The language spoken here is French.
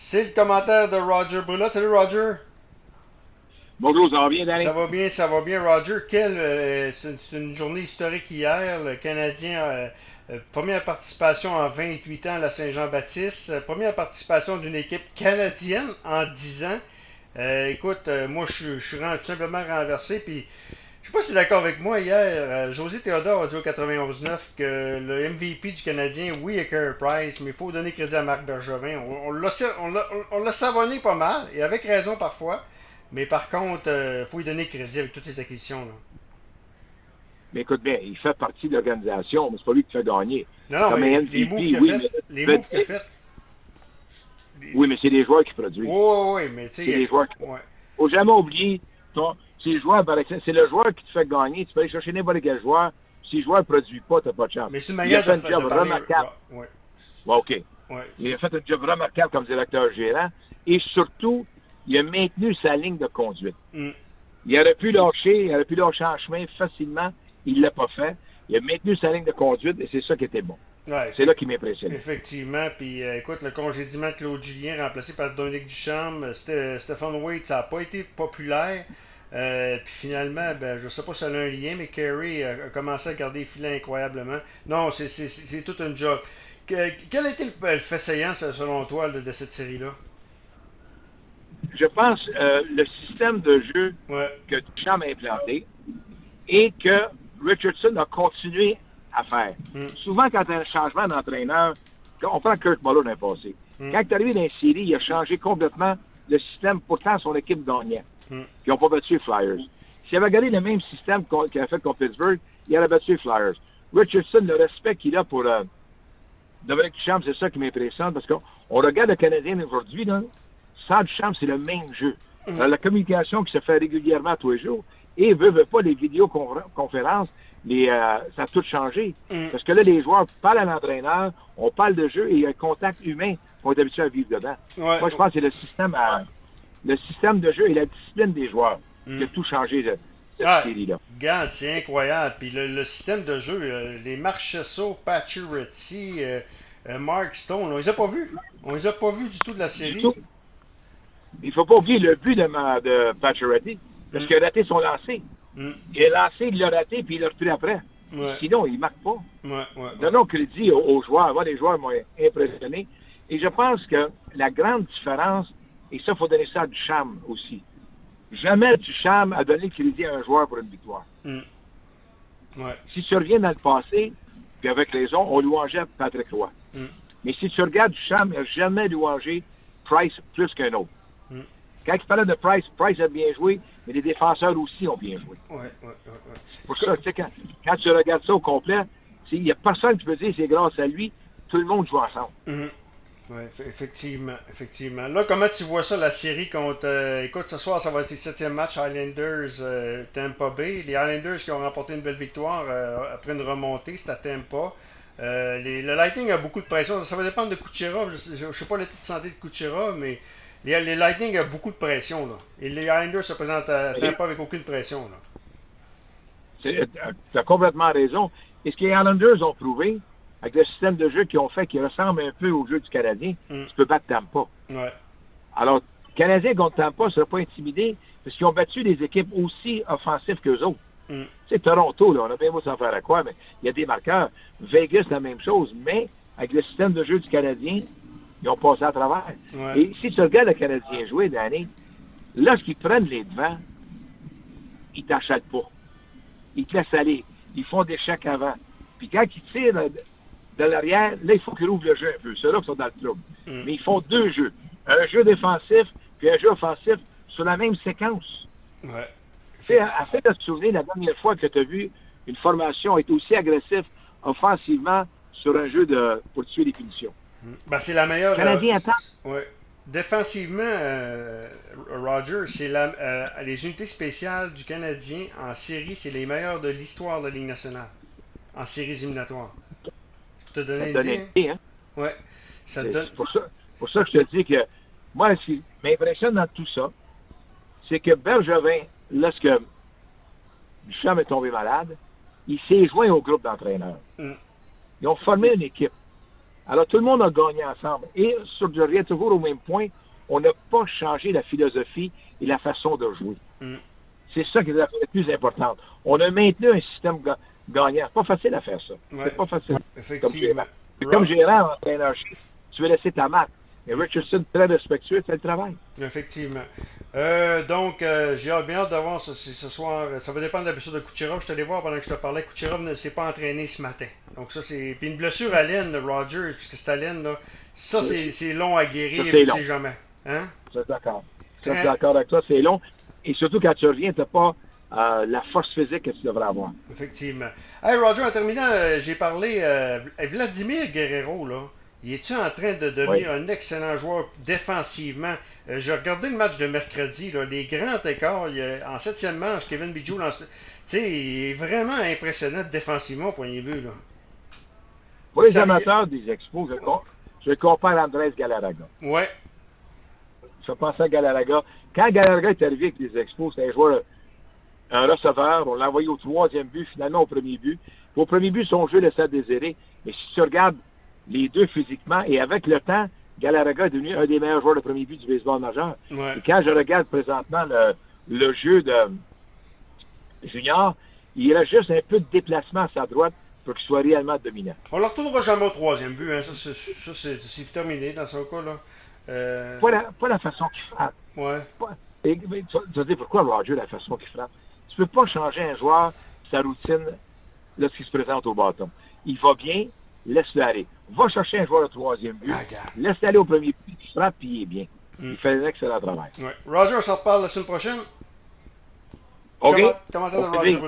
C'est le commentaire de Roger Brulotte. Salut Roger. Bonjour, ça va bien, Danny? Ça va bien, ça va bien, Roger. Quelle, euh, c'est une journée historique hier. Le Canadien, euh, euh, première participation en 28 ans à la Saint-Jean-Baptiste. Euh, première participation d'une équipe canadienne en 10 ans. Euh, écoute, moi, je, suis tout simplement renversé. Puis, je sais pas si tu es d'accord avec moi. Hier, euh, José Théodore a dit au 91-9 que le MVP du Canadien, oui, est Carey Price, mais il faut donner crédit à Marc Bergevin. On, on l'a on l'a- on l'a savonné pas mal, et avec raison parfois. Mais par contre, il faut lui donner crédit avec toutes ces acquisitions. Là. Mais écoute bien, il fait partie de l'organisation, mais c'est pas lui qui fait gagner. Non, non, Comme mais les moves qu'il a oui, fait. mais- Les mais- moves qu'il a fait. Oui, mais c'est les joueurs qui produisent. Oui, oui, oui, mais tu sais. C'est les joueurs qui Ouais. faut jamais oublier, ton- c'est le joueur, par exemple, c'est le joueur qui te fait gagner. Tu peux aller chercher n'importe quel joueur. Si le joueur ne produit pas, tu n'as pas de chance. Mais c'est une il a fait un job de remarquable. Ouais, OK. ouais. Il a fait un job remarquable comme directeur gérant. Et surtout, il a maintenu sa ligne de conduite. Mm. Il aurait pu lâcher, il aurait pu lâcher en chemin facilement. Il ne l'a pas fait. Il a maintenu sa ligne de conduite et c'est ça qui était bon. Ouais, C'est là qui m'impressionne. Effectivement, puis euh, écoute, le congédiement de Claude Julien remplacé par Dominique Sté- Stéphane Waite, ça n'a pas été populaire. Euh, puis finalement, ben, je sais pas si ça a un lien, mais Carey a, a commencé à garder les filets incroyablement. Non, c'est- c'est c'est- c'est tout un job. Que- quel a été le, le fait saillant, selon toi, de, de cette série-là? Je pense euh, le système de jeu Ouais. que Duchamp a implanté et que Richardson a continué à faire. Mm. Souvent, quand tu as un changement d'entraîneur, on prend Kurt Muller dans le passé, Mm. quand il est arrivé dans la série, il a changé complètement le système. Pourtant, son équipe gagnait. Mm. Puis ils n'ont pas battu les Flyers. S'il avait gardé le même système qu'on- qu'il a fait contre Pittsburgh, il aurait battu les Flyers. Richardson, le respect qu'il a pour euh, Dominique Duchamp, c'est ça qui m'impressionne parce qu'on on regarde le Canadien aujourd'hui, là, sans Duchamp, c'est le même jeu. Euh, la communication qui se fait régulièrement tous les jours et veut, veut pas les vidéoconférences, les, euh, ça a tout changé. Mm. Parce que là, les joueurs parlent à l'entraîneur, on parle de jeu et il y a un contact humain qu'on est habitué à vivre dedans. Ouais. Moi, je pense que c'est le système, à- le système de jeu et la discipline des joueurs qui a tout changé de cette Ah, série-là. Regarde, c'est incroyable. Puis le, le système de jeu, euh, les Marchesso, Pacioretty, euh, euh, Mark Stone, on les a pas vus? On les a pas vus du tout de la série? Il faut pas oublier le but de, ma- de Pacioretty, parce qu'il a raté son lancer. Mm. Il a lancé, il l'a raté, puis il l'a repris après. Ouais, Sinon, il marque pas. ouais, ouais. ouais. Donnons crédit aux, aux joueurs. Moi, les joueurs m'ont impressionné. Et je pense que la grande différence, et ça, il faut donner ça à Duchamp aussi. Jamais Duchamp a donné crédit à un joueur pour une victoire. Ouais. Si tu reviens dans le passé, puis avec raison, on louangeait Patrick Roy. Mm. Mais si tu regardes Duchamp, il n'a jamais louangé Price plus qu'un autre. Mm. Quand il parlait de Price, Price a bien joué, mais les défenseurs aussi ont bien joué. Ouais, ouais, ouais, ouais. Pour ça, tu sais, quand, quand tu regardes ça au complet, il n'y a personne qui peut dire c'est grâce à lui, tout le monde joue ensemble. Eff- effectivement, effectivement. Là, comment tu vois ça, la série contre... euh, écoute, ce soir, ça va être le septième match Highlanders euh, Tampa Bay. Les Highlanders qui ont remporté une belle victoire euh, après une remontée, c'est à Tampa. Euh, les- le Lightning a beaucoup de pression. Ça va dépendre de Kucherov. Je ne sais pas l'état de santé de Kucherov, mais les, les Lightning a beaucoup de pression. Là. Et les Highlanders se présentent à Tampa avec aucune pression. Tu as complètement raison. Et ce que les Islanders ont prouvé, avec le système de jeu qu'ils ont fait, qui ressemble un peu au jeu du Canadien, Mm. tu peux battre Tampa. Ouais. Alors, Canadien contre Tampa ne sera pas intimidé parce qu'ils ont battu des équipes aussi offensives qu'eux autres. Mm. Tu sais, Toronto, là, on a bien beau s'en faire à quoi, mais il y a des marqueurs. Vegas, la même chose, mais avec le système de jeu du Canadien, ils ont passé à travers. Ouais. Et si tu regardes le Canadien jouer, Danny, lorsqu'ils prennent les devants, ils t'achètent pas. Ils te laissent aller. Ils font des chèques avant. Puis quand ils tirent de, l'arrière, là, il faut qu'ils rouvrent le jeu un peu. Ceux-là qui sont dans le trouble. Mm. Mais ils font deux jeux. Un jeu défensif, puis un jeu offensif sur la même séquence. Ouais. Tu sais, afin de te souvenir la dernière fois que tu as vu une formation être aussi agressive offensivement sur un jeu de pour tuer les punitions. Ben, c'est la meilleure. Canadien euh, attend. Ouais. Défensivement, euh, Roger, c'est la, euh, les unités spéciales du Canadien en série, c'est les meilleures de l'histoire de la Ligue nationale. En séries éliminatoires. Je peux te une idée? idée, hein? Ouais. Ça te C'est donne. c'est pour ça, pour ça que je te dis que moi, ce qui m'impressionne dans tout ça, c'est que Bergevin, lorsque Duchamp est tombé malade, il s'est joint au groupe d'entraîneurs. Mm. Ils ont formé une équipe Alors, tout le monde a gagné ensemble. Et sur, je reviens toujours au même point, on n'a pas changé la philosophie et la façon de jouer. Mm. C'est ça qui est la plus importante. On a maintenu un système gagnant. C'est pas facile à faire ça. Ouais. C'est pas facile. Comme gérant. C'est Comme gérant, entraîneur, tu veux laisser ta marque. Mais Richardson, très respectueux, fait le travail. Effectivement. Euh, donc, euh, j'ai hâte- bien hâte de voir ce, ce soir. Ça va dépendre de la blessure de Kucherov. Je te allé voir pendant que je te parlais. Kucherov ne s'est pas entraîné ce matin. Donc, ça, c'est. Puis une blessure à l'aine de Rogers, puisque c'est à l'aine, là. Ça, c'est c'est long à guérir. Ça, et c'est c'est jamais. Hein? Je suis d'accord. Je suis d'accord avec toi, c'est long. Et surtout, quand tu reviens, tu n'as pas euh, la force physique que tu devrais avoir. Effectivement. Hey, Roger, en terminant, euh, j'ai parlé. euh, Vladimir Guerrero, là. Il est-tu en train de devenir un excellent joueur défensivement? J'ai regardé le match de mercredi, là, les grands écarts. a- en septième manche, Kevin Bijou, dans ce- tu sais, il est vraiment impressionnant défensivement au premier but. Là. Pour les Ça y est. amateurs des expos, je, je compare Andrés Galarraga. Ouais, Je pense à Galarraga. Quand Galarraga est arrivé avec les expos, c'était un joueur, un receveur. On l'a envoyé au troisième but, finalement au premier but. Au premier but, son jeu laissait à désirer. Mais si tu regardes les deux physiquement, et avec le temps, Galarraga est devenu un des meilleurs joueurs de premier but du baseball majeur. ouais. Et quand je regarde présentement le, le jeu de Junior, il a juste un peu de déplacement à sa droite pour qu'il soit réellement dominant. On ne le retournera jamais au troisième but. Hein. Ça, c'est- terminé dans son cas. Là. Euh, Pas la, pas la façon qu'il frappe. ouais. Pas- et- mais tu vas- tu vas dire pourquoi Roger, la façon qu'il frappe? Tu peux pas changer un joueur, sa routine, lorsqu'il se présente au bâton. Il va bien, laisse-le aller. Va chercher un joueur au troisième but, Ah, laisse-le aller au premier but, il frappe, puis il est bien. Mm. Il fait un excellent travail. Ouais. Roger, on s'en reparle la semaine prochaine. OK? Comment- Au Roger.